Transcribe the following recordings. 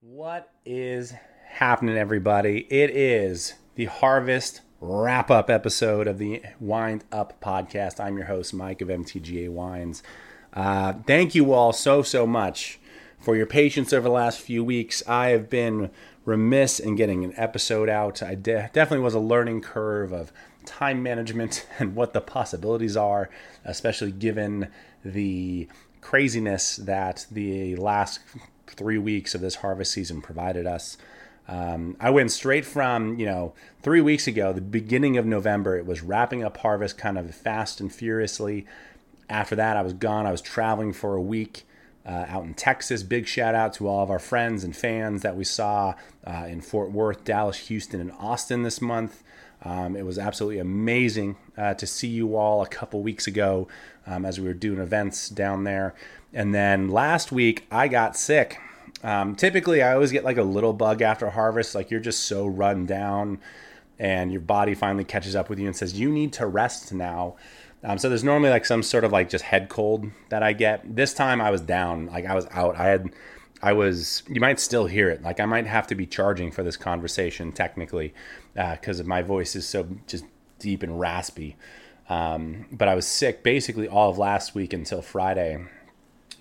What is happening, everybody? It is the Harvest wrap up episode of the Wind Up podcast. I'm your host, Mike of MTGA Wines. Uh, thank you all so, so much for your patience over the last few weeks. I have been remiss in getting an episode out. I de- definitely was a learning curve of time management and what the possibilities are, especially given the craziness that the last three weeks of this harvest season provided us. Um, I went straight from, you know, three weeks ago, the beginning of November, it was wrapping up harvest kind of fast and furiously. After that, I was gone. I was traveling for a week uh, out in Texas. Big shout out to all of our friends and fans that we saw uh, in Fort Worth, Dallas, Houston, and Austin this month. Um, it was absolutely amazing uh, to see you all a couple weeks ago um, as we were doing events down there. And then last week, I got sick. Um, typically, I always get like a little bug after harvest. Like you're just so run down, and your body finally catches up with you and says, You need to rest now. Um, so there's normally like some sort of like just head cold that I get. This time I was down, like I was out. I had, I was. You might still hear it. Like I might have to be charging for this conversation technically, because uh, my voice is so just deep and raspy. Um, but I was sick basically all of last week until Friday.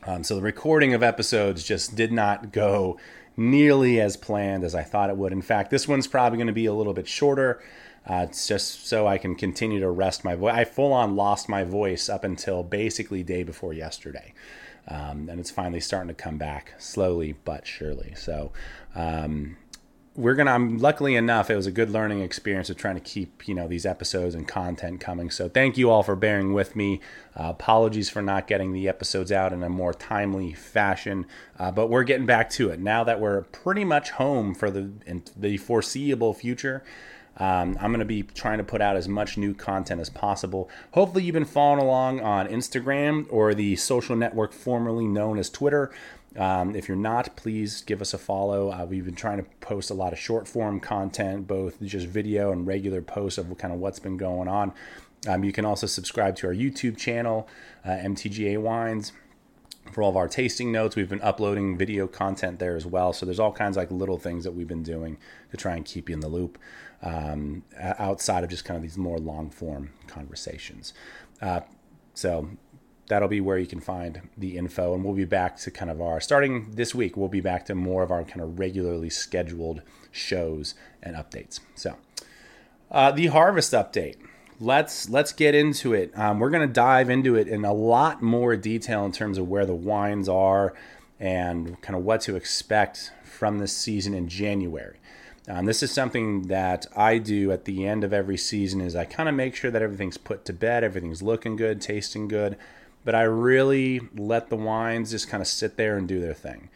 Um, so the recording of episodes just did not go nearly as planned as I thought it would. In fact, this one's probably going to be a little bit shorter. Uh, it's just so I can continue to rest my voice. I full on lost my voice up until basically day before yesterday. Um, and it's finally starting to come back slowly but surely. So, um, we're gonna i'm luckily enough it was a good learning experience of trying to keep you know these episodes and content coming. So thank you all for bearing with me. Uh, apologies for not getting the episodes out in a more timely fashion. Uh, but we're getting back to it. Now that we're pretty much home for the the foreseeable future um, I'm going to be trying to put out as much new content as possible. Hopefully, you've been following along on Instagram or the social network formerly known as Twitter. Um, if you're not, please give us a follow. Uh, we've been trying to post a lot of short form content, both just video and regular posts of kind of what's been going on. Um, you can also subscribe to our YouTube channel, uh, MTGA Wines. For all of our tasting notes, we've been uploading video content there as well. So there's all kinds of like little things that we've been doing to try and keep you in the loop um, outside of just kind of these more long form conversations. Uh, so that'll be where you can find the info. And we'll be back to kind of our, starting this week, we'll be back to more of our kind of regularly scheduled shows and updates. So, uh, the harvest update. Let's let's get into it. Um, we're going to dive into it in a lot more detail in terms of where the wines are and kind of what to expect from this season in January. Um, this is something that I do at the end of every season is I kind of make sure that everything's put to bed, everything's looking good, tasting good but I really let the wines just kind of sit there and do their thing.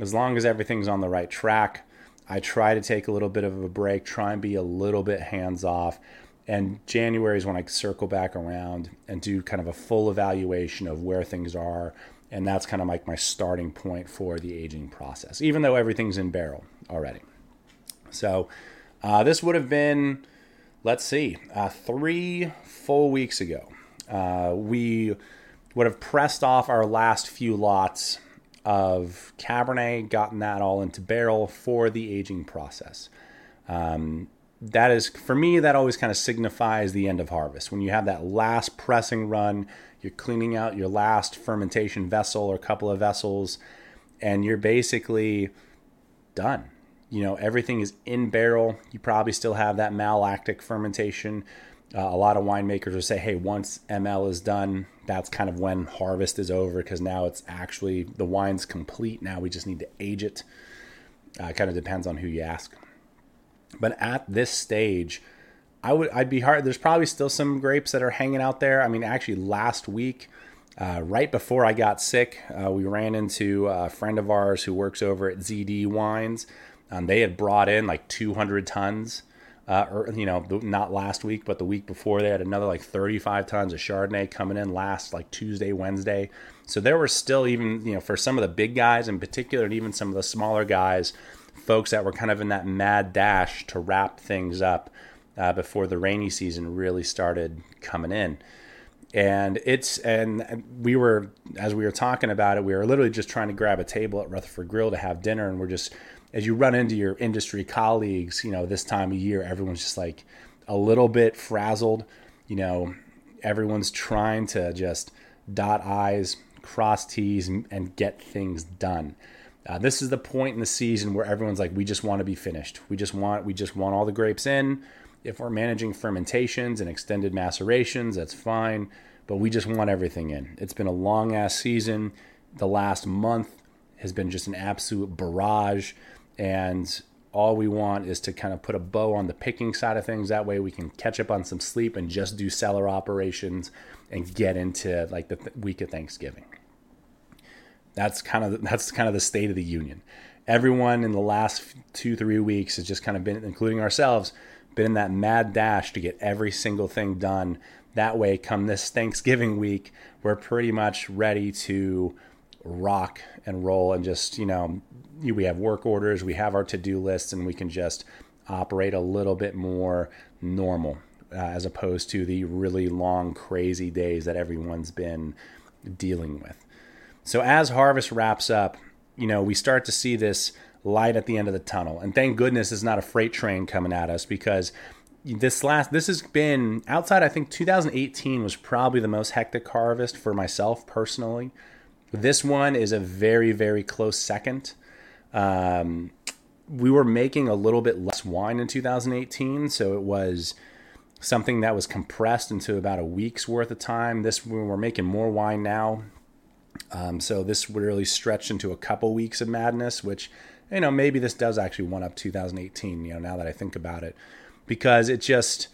As long as everything's on the right track, I try to take a little bit of a break, try and be a little bit hands off. And January is when I circle back around and do kind of a full evaluation of where things are. And that's kind of like my starting point for the aging process, even though everything's in barrel already. So uh, this would have been, let's see, uh, three full weeks ago. Uh, we would have pressed off our last few lots of Cabernet, gotten that all into barrel for the aging process. Um, that is, for me, that always kind of signifies the end of harvest. When you have that last pressing run, you're cleaning out your last fermentation vessel or couple of vessels, and you're basically done. You know, everything is in barrel. You probably still have that malolactic fermentation uh, a lot of winemakers will say, hey, once ML is done, that's kind of when harvest is over because now it's actually the wine's complete. Now we just need to age it. Uh, kind of depends on who you ask. But at this stage, I would I'd be hard. There's probably still some grapes that are hanging out there. I mean, actually, last week, uh, right before I got sick, uh, we ran into a friend of ours who works over at ZD Wines. Um, they had brought in like 200 tons uh, or you know, not last week, but the week before, they had another like 35 tons of Chardonnay coming in last like Tuesday, Wednesday. So there were still even you know for some of the big guys in particular, and even some of the smaller guys, folks that were kind of in that mad dash to wrap things up uh, before the rainy season really started coming in. And it's and we were as we were talking about it, we were literally just trying to grab a table at Rutherford Grill to have dinner, and we're just as you run into your industry colleagues, you know, this time of year, everyone's just like a little bit frazzled. You know, everyone's trying to just dot I's, cross T's, and get things done. Uh, this is the point in the season where everyone's like, we just want to be finished. We just want we just want all the grapes in. If we're managing fermentations and extended macerations, that's fine. But we just want everything in. It's been a long ass season. The last month has been just an absolute barrage, and all we want is to kind of put a bow on the picking side of things. That way, we can catch up on some sleep and just do cellar operations and get into like the th- week of Thanksgiving. That's kind of that's kind of the state of the union. Everyone in the last two three weeks has just kind of been, including ourselves, been in that mad dash to get every single thing done. That way, come this Thanksgiving week, we're pretty much ready to rock and roll and just you know we have work orders, we have our to do lists, and we can just operate a little bit more normal uh, as opposed to the really long, crazy days that everyone's been dealing with. So as harvest wraps up, you know, we start to see this light at the end of the tunnel. And thank goodness it's not a freight train coming at us because this last this has been outside I think 2018 was probably the most hectic harvest for myself personally. This one is a very very close second. Um, we were making a little bit less wine in 2018, so it was something that was compressed into about a week's worth of time. This we're making more wine now um, so this really stretch into a couple weeks of madness, which you know maybe this does actually one up 2018. You know now that I think about it, because it just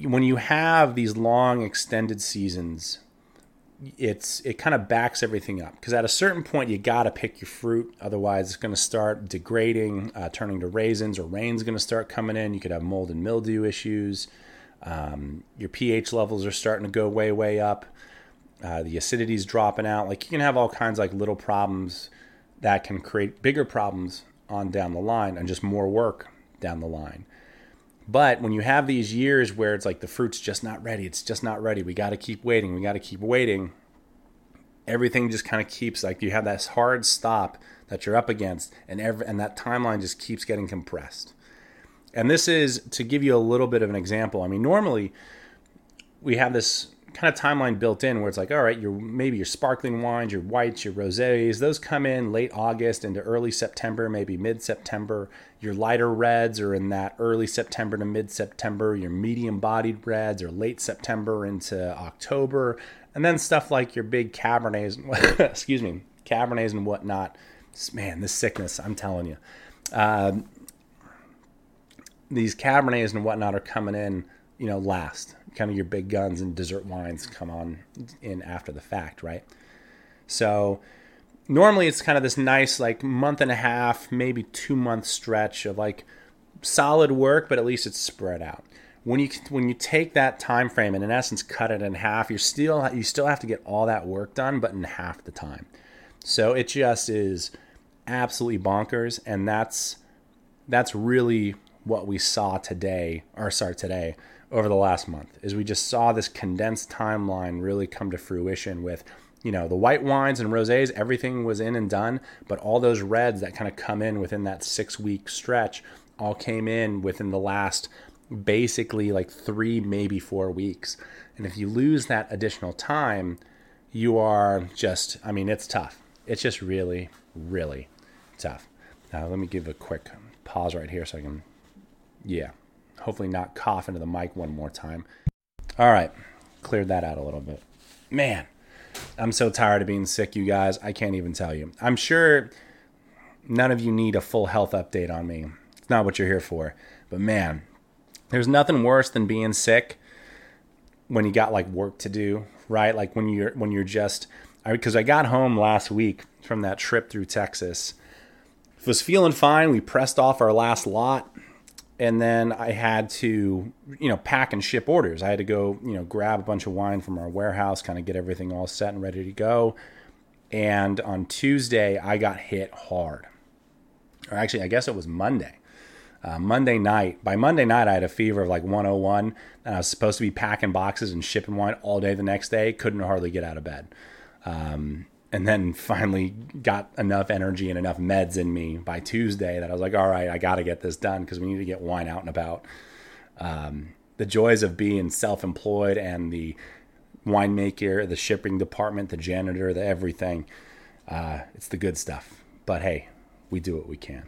when you have these long extended seasons, it's it kind of backs everything up because at a certain point you got to pick your fruit, otherwise it's going to start degrading, uh, turning to raisins, or rain's going to start coming in. You could have mold and mildew issues. Um, your pH levels are starting to go way way up uh, the acidity's dropping out. Like you can have all kinds of like little problems that can create bigger problems on down the line and just more work down the line. But when you have these years where it's like the fruit's just not ready, it's just not ready. We got to keep waiting. We got to keep waiting. Everything just kind of keeps like you have that hard stop that you're up against, and every and that timeline just keeps getting compressed. And this is to give you a little bit of an example. I mean, normally we have this kind of timeline built in where it's like, all right, your maybe your sparkling wines, your whites, your rosés, those come in late August into early September, maybe mid September. Your lighter reds are in that early September to mid September. Your medium bodied reds are late September into October, and then stuff like your big cabernets, excuse me, cabernets and whatnot. Man, this sickness, I'm telling you. Um, these cabernets and whatnot are coming in, you know, last kind of your big guns and dessert wines come on in after the fact, right? So normally it's kind of this nice like month and a half, maybe two month stretch of like solid work, but at least it's spread out. When you when you take that time frame and in essence cut it in half, you're still you still have to get all that work done, but in half the time. So it just is absolutely bonkers, and that's that's really what we saw today, or sorry today, over the last month is we just saw this condensed timeline really come to fruition with you know the white wines and rosés everything was in and done but all those reds that kind of come in within that 6 week stretch all came in within the last basically like 3 maybe 4 weeks. And if you lose that additional time you are just i mean it's tough. It's just really really tough. Now let me give a quick pause right here so i can yeah hopefully not cough into the mic one more time. All right, cleared that out a little bit. Man, I'm so tired of being sick, you guys. I can't even tell you. I'm sure none of you need a full health update on me. It's not what you're here for. But man, there's nothing worse than being sick when you got like work to do, right? Like when you're when you're just because I, I got home last week from that trip through Texas. Was feeling fine. We pressed off our last lot and then I had to, you know, pack and ship orders. I had to go, you know, grab a bunch of wine from our warehouse, kind of get everything all set and ready to go. And on Tuesday, I got hit hard. Or actually, I guess it was Monday. Uh, Monday night, by Monday night, I had a fever of like 101, and I was supposed to be packing boxes and shipping wine all day the next day. Couldn't hardly get out of bed. Um, and then finally got enough energy and enough meds in me by Tuesday that I was like, all right, I got to get this done because we need to get wine out and about. Um, the joys of being self-employed and the winemaker, the shipping department, the janitor, the everything. Uh, it's the good stuff. But hey, we do what we can.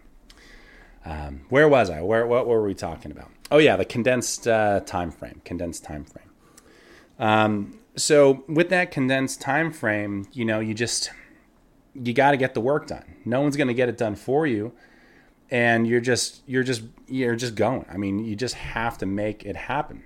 Um, where was I? Where what were we talking about? Oh yeah, the condensed uh, time frame. Condensed time frame. Um, so with that condensed time frame, you know, you just you got to get the work done. No one's going to get it done for you, and you're just you're just you're just going. I mean, you just have to make it happen.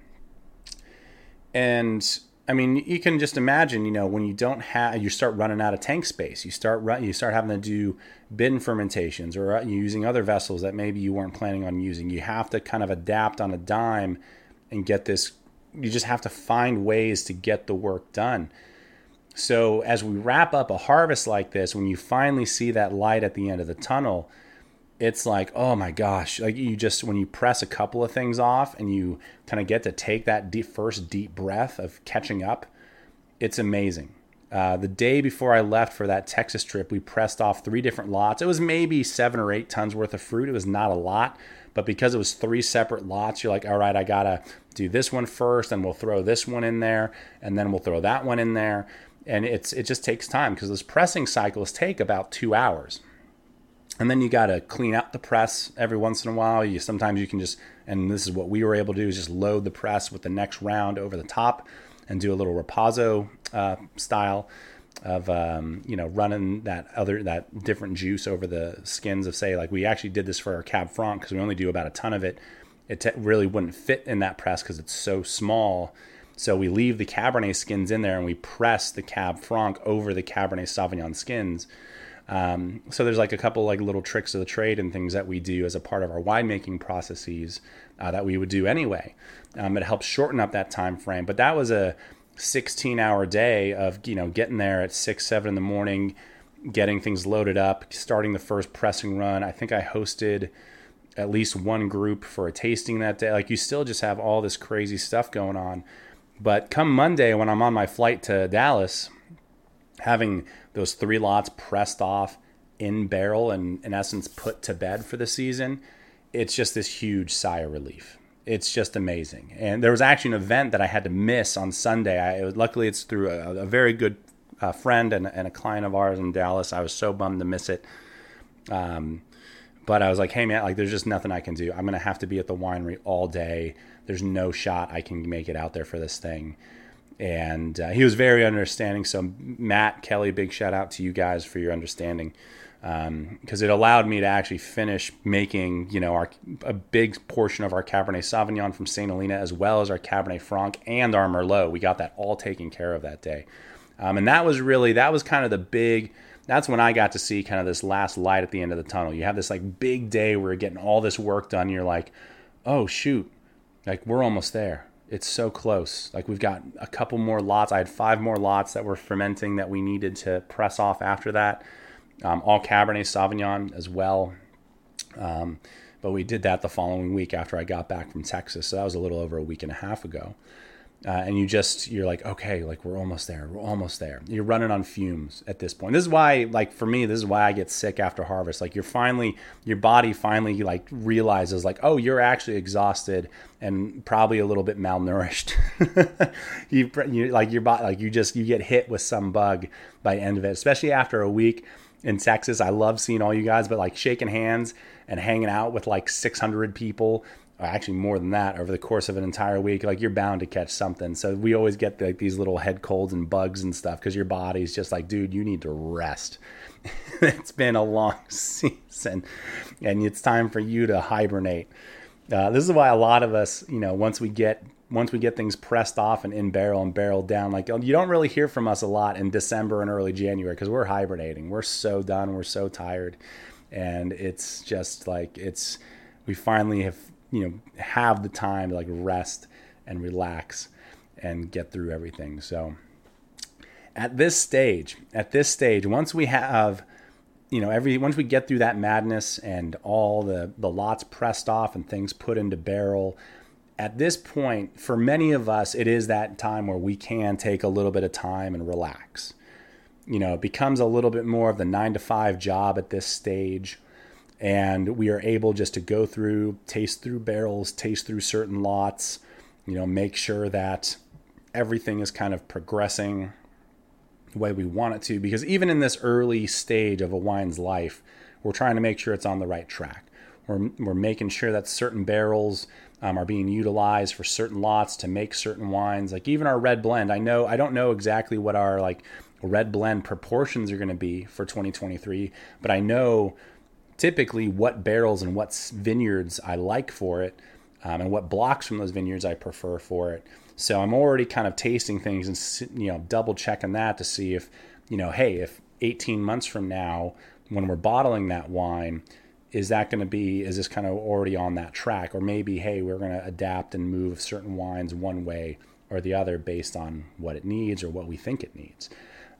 And I mean, you can just imagine, you know, when you don't have, you start running out of tank space. You start run, you start having to do bin fermentations or uh, using other vessels that maybe you weren't planning on using. You have to kind of adapt on a dime and get this you just have to find ways to get the work done. So as we wrap up a harvest like this, when you finally see that light at the end of the tunnel, it's like, oh my gosh, like you just when you press a couple of things off and you kind of get to take that deep, first deep breath of catching up, it's amazing. Uh, the day before I left for that Texas trip, we pressed off three different lots. It was maybe seven or eight tons worth of fruit. It was not a lot, but because it was three separate lots, you're like, all right, I gotta do this one first, and we'll throw this one in there, and then we'll throw that one in there. And it's it just takes time because those pressing cycles take about two hours. And then you got to clean out the press every once in a while. You sometimes you can just, and this is what we were able to do, is just load the press with the next round over the top, and do a little ripasso uh, style of um, you know running that other that different juice over the skins of say like we actually did this for our cab franc because we only do about a ton of it it really wouldn't fit in that press because it's so small. So we leave the Cabernet skins in there and we press the Cab Franc over the Cabernet Sauvignon skins. Um, so there's like a couple like little tricks of the trade and things that we do as a part of our winemaking processes uh, that we would do anyway. Um, it helps shorten up that time frame. But that was a 16 hour day of you know getting there at six seven in the morning, getting things loaded up, starting the first pressing run. I think I hosted at least one group for a tasting that day. Like you still just have all this crazy stuff going on. But come Monday, when I'm on my flight to Dallas, having those three lots pressed off in barrel and in essence put to bed for the season, it's just this huge sigh of relief. It's just amazing. And there was actually an event that I had to miss on Sunday. I, luckily, it's through a, a very good uh, friend and, and, a client of ours in Dallas. I was so bummed to miss it. Um, but I was like, hey man, like there's just nothing I can do. I'm gonna have to be at the winery all day. There's no shot I can make it out there for this thing. And uh, he was very understanding. So Matt Kelly, big shout out to you guys for your understanding, because um, it allowed me to actually finish making, you know, our a big portion of our Cabernet Sauvignon from Saint Helena, as well as our Cabernet Franc and our Merlot. We got that all taken care of that day, um, and that was really that was kind of the big that's when I got to see kind of this last light at the end of the tunnel. You have this like big day where you're getting all this work done. you're like, oh shoot, like we're almost there. It's so close. Like we've got a couple more lots. I had five more lots that were fermenting that we needed to press off after that. Um, all Cabernet Sauvignon as well. Um, but we did that the following week after I got back from Texas. So that was a little over a week and a half ago uh, and you just you're like okay like we're almost there we're almost there. You're running on fumes at this point. This is why like for me this is why i get sick after harvest. Like you're finally your body finally like realizes like oh you're actually exhausted and probably a little bit malnourished. You, you like your body like you just you get hit with some bug by end of it especially after a week in texas. I love seeing all you guys but like shaking hands and hanging out with like 600 people actually more than that over the course of an entire week like you're bound to catch something. So we always get like these little head colds and bugs and stuff because your body's just like dude you need to rest. It's been a long season and it's time for you to hibernate. Uh, this is why a lot of us you know once we get once we get things pressed off and in barrel and barreled down like you don't really hear from us a lot in december and early january because we're hibernating. We're so done. We're so tired. And it's just like it's we finally have you know have the time to like rest and relax and get through everything so at this stage at this stage once we have you know every once we get through that madness and all the the lots pressed off and things put into barrel at this point for many of us it is that time where we can take a little bit of time and relax you know, it becomes a little bit more of the nine to five job at this stage. And we are able just to go through, taste through barrels, taste through certain lots, you know, make sure that everything is kind of progressing the way we want it to. Because even in this early stage of a wine's life, we're trying to make sure it's on the right track. We're, we're making sure that certain barrels um, are being utilized for certain lots to make certain wines. Like even our red blend, I know I don't know exactly what our like red blend proportions are going to be for 2023, but I know typically what barrels and what vineyards I like for it, um, and what blocks from those vineyards I prefer for it. So I'm already kind of tasting things and you know double checking that to see if you know, hey, if 18 months from now when we're bottling that wine, is that going to be is this kind of already on that track or maybe hey we're going to adapt and move certain wines one way or the other based on what it needs or what we think it needs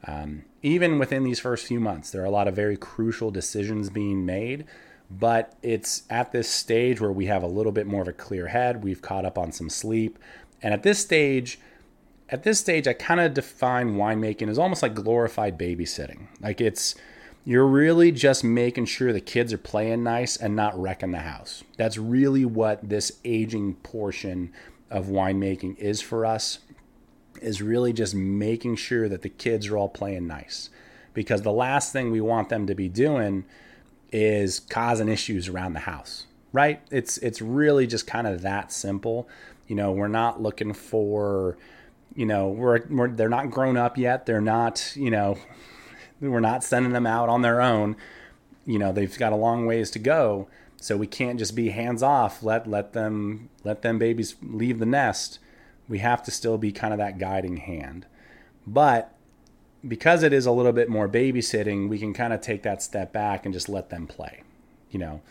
um, even within these first few months there are a lot of very crucial decisions being made but it's at this stage where we have a little bit more of a clear head. We've caught up on some sleep. And at this stage at this stage i kind of define winemaking as almost like glorified babysitting. Like it's you're really just making sure the kids are playing nice and not wrecking the house. That's really what this aging portion of winemaking is for us is really just making sure that the kids are all playing nice. Because the last thing we want them to be doing is causing issues around the house. Right? It's it's really just kind of that simple. You know, we're not looking for you know, we're, we're they're not grown up yet. They're not, you know, we're not sending them out on their own. You know, they've got a long ways to go. So we can't just be hands off. Let let them let them babies leave the nest. We have to still be kind of that guiding hand. But because it is a little bit more babysitting, we can kind of take that step back and just let them play, you know,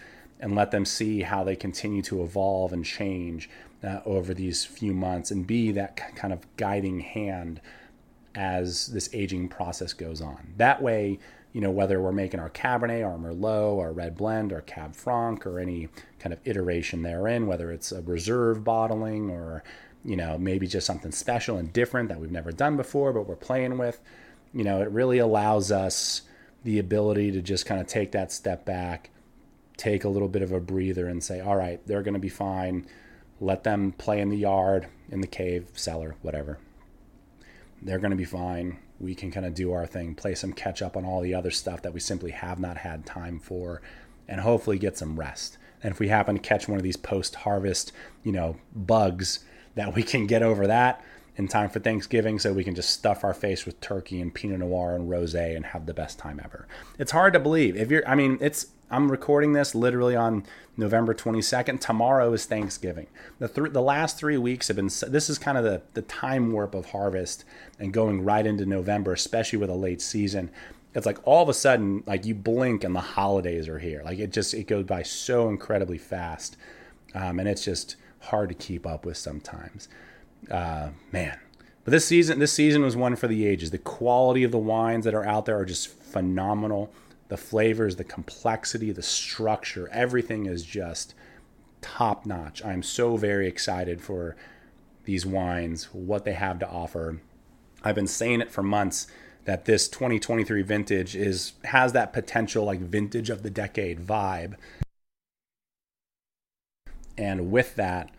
and let them see how they continue to evolve and change uh, over these few months and be that kind of guiding hand as this aging process goes on. That way, you know, whether we're making our Cabernet, our Merlot, our Red Blend, our Cab Franc, or any kind of iteration therein, whether it's a reserve bottling or, you know, maybe just something special and different that we've never done before, but we're playing with, you know, it really allows us the ability to just kind of take that step back, take a little bit of a breather and say, all right, they're going to be fine. Let them play in the yard, in the cave, cellar, whatever. They're going to be fine. We can kind of do our thing, play some catch up on all the other stuff that we simply have not had time for, and hopefully get some rest. And if we happen to catch one of these post harvest, you know, bugs, that we can get over that in time for Thanksgiving so we can just stuff our face with turkey and Pinot Noir and rosé and have the best time ever. It's hard to believe. If you're I mean, it's I'm recording this literally on November 22nd. Tomorrow is Thanksgiving. The th- the last 3 weeks have been this is kind of the the time warp of harvest and going right into November, especially with a late season. It's like all of a sudden like you blink and the holidays are here. Like it just it goes by so incredibly fast. Um, and it's just hard to keep up with sometimes uh, man. But this season, this season was one for the ages. The quality of the wines that are out there are just phenomenal. The flavors, the complexity, the structure, everything is just top notch. I'm so very excited for these wines, what they have to offer. I've been saying it for months that this 2023 vintage is has that potential like vintage of the decade vibe. And with that,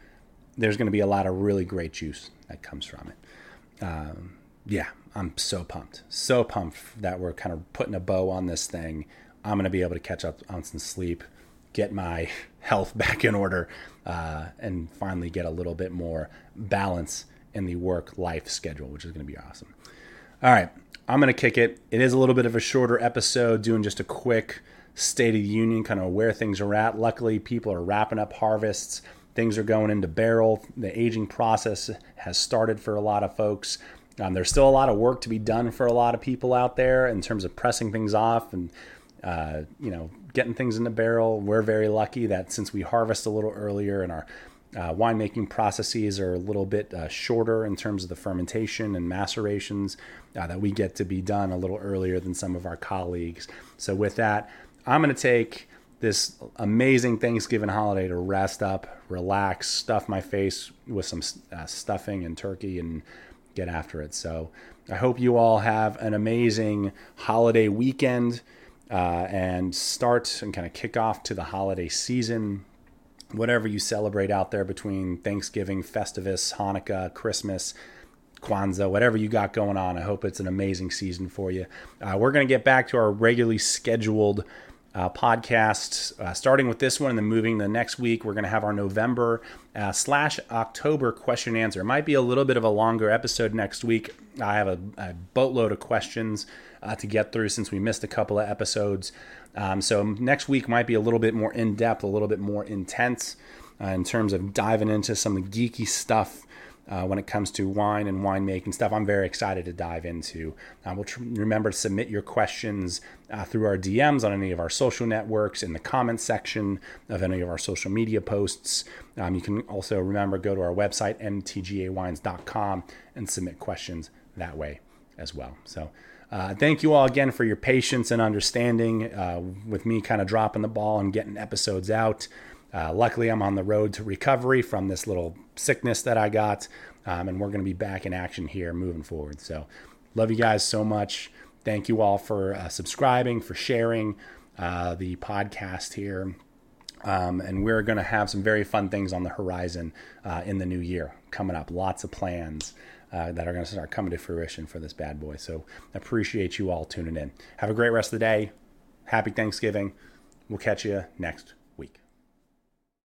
there's going to be a lot of really great juice that comes from it. Um, yeah, I'm so pumped, so pumped that we're kind of putting a bow on this thing. I'm going to be able to catch up on some sleep, get my health back in order, uh, and finally get a little bit more balance in the work life schedule, which is going to be awesome. All right, I'm going to kick it. It is a little bit of a shorter episode, doing just a quick State of the Union, kind of where things are at. Luckily, people are wrapping up harvests. Things are going into barrel. The aging process has started for a lot of folks. Um, there's still a lot of work to be done for a lot of people out there in terms of pressing things off and uh, you know getting things in the barrel. We're very lucky that since we harvest a little earlier and our uh, winemaking processes are a little bit uh, shorter in terms of the fermentation and macerations, uh, that we get to be done a little earlier than some of our colleagues. So with that, I'm going to take this amazing Thanksgiving holiday to rest up, relax, stuff my face with some uh, stuffing and turkey, and get after it. So I hope you all have an amazing holiday weekend uh, and start and kind of kick off to the holiday season. Whatever you celebrate out there between Thanksgiving, Festivus, Hanukkah, Christmas, Kwanzaa, whatever you got going on. I hope it's an amazing season for you. Uh, we're going to get back to our regularly scheduled uh, podcasts, uh, starting with this one and then moving the next week. We're going to have our November uh, slash October question and answer. It might be a little bit of a longer episode next week. I have a, a boatload of questions uh, to get through since we missed a couple of episodes. Um, so next week might be a little bit more in depth, a little bit more intense uh, in terms of diving into some of the geeky stuff uh, when it comes to wine and winemaking stuff. I'm very excited to dive into. Uh, we'll tr- remember to submit your questions uh, through our DMs on any of our social networks, in the comments section of any of our social media posts. Um, you can also remember go to our website mtgawines.com and submit questions that way as well. So. Uh, thank you all again for your patience and understanding uh, with me kind of dropping the ball and getting episodes out. Uh, luckily, I'm on the road to recovery from this little sickness that I got, um, and we're going to be back in action here moving forward. So, love you guys so much. Thank you all for uh, subscribing, for sharing uh, the podcast here. Um, and we're going to have some very fun things on the horizon uh, in the new year coming up. Lots of plans. Uh, that are going to start coming to fruition for this bad boy. So appreciate you all tuning in. Have a great rest of the day. Happy Thanksgiving. We'll catch you next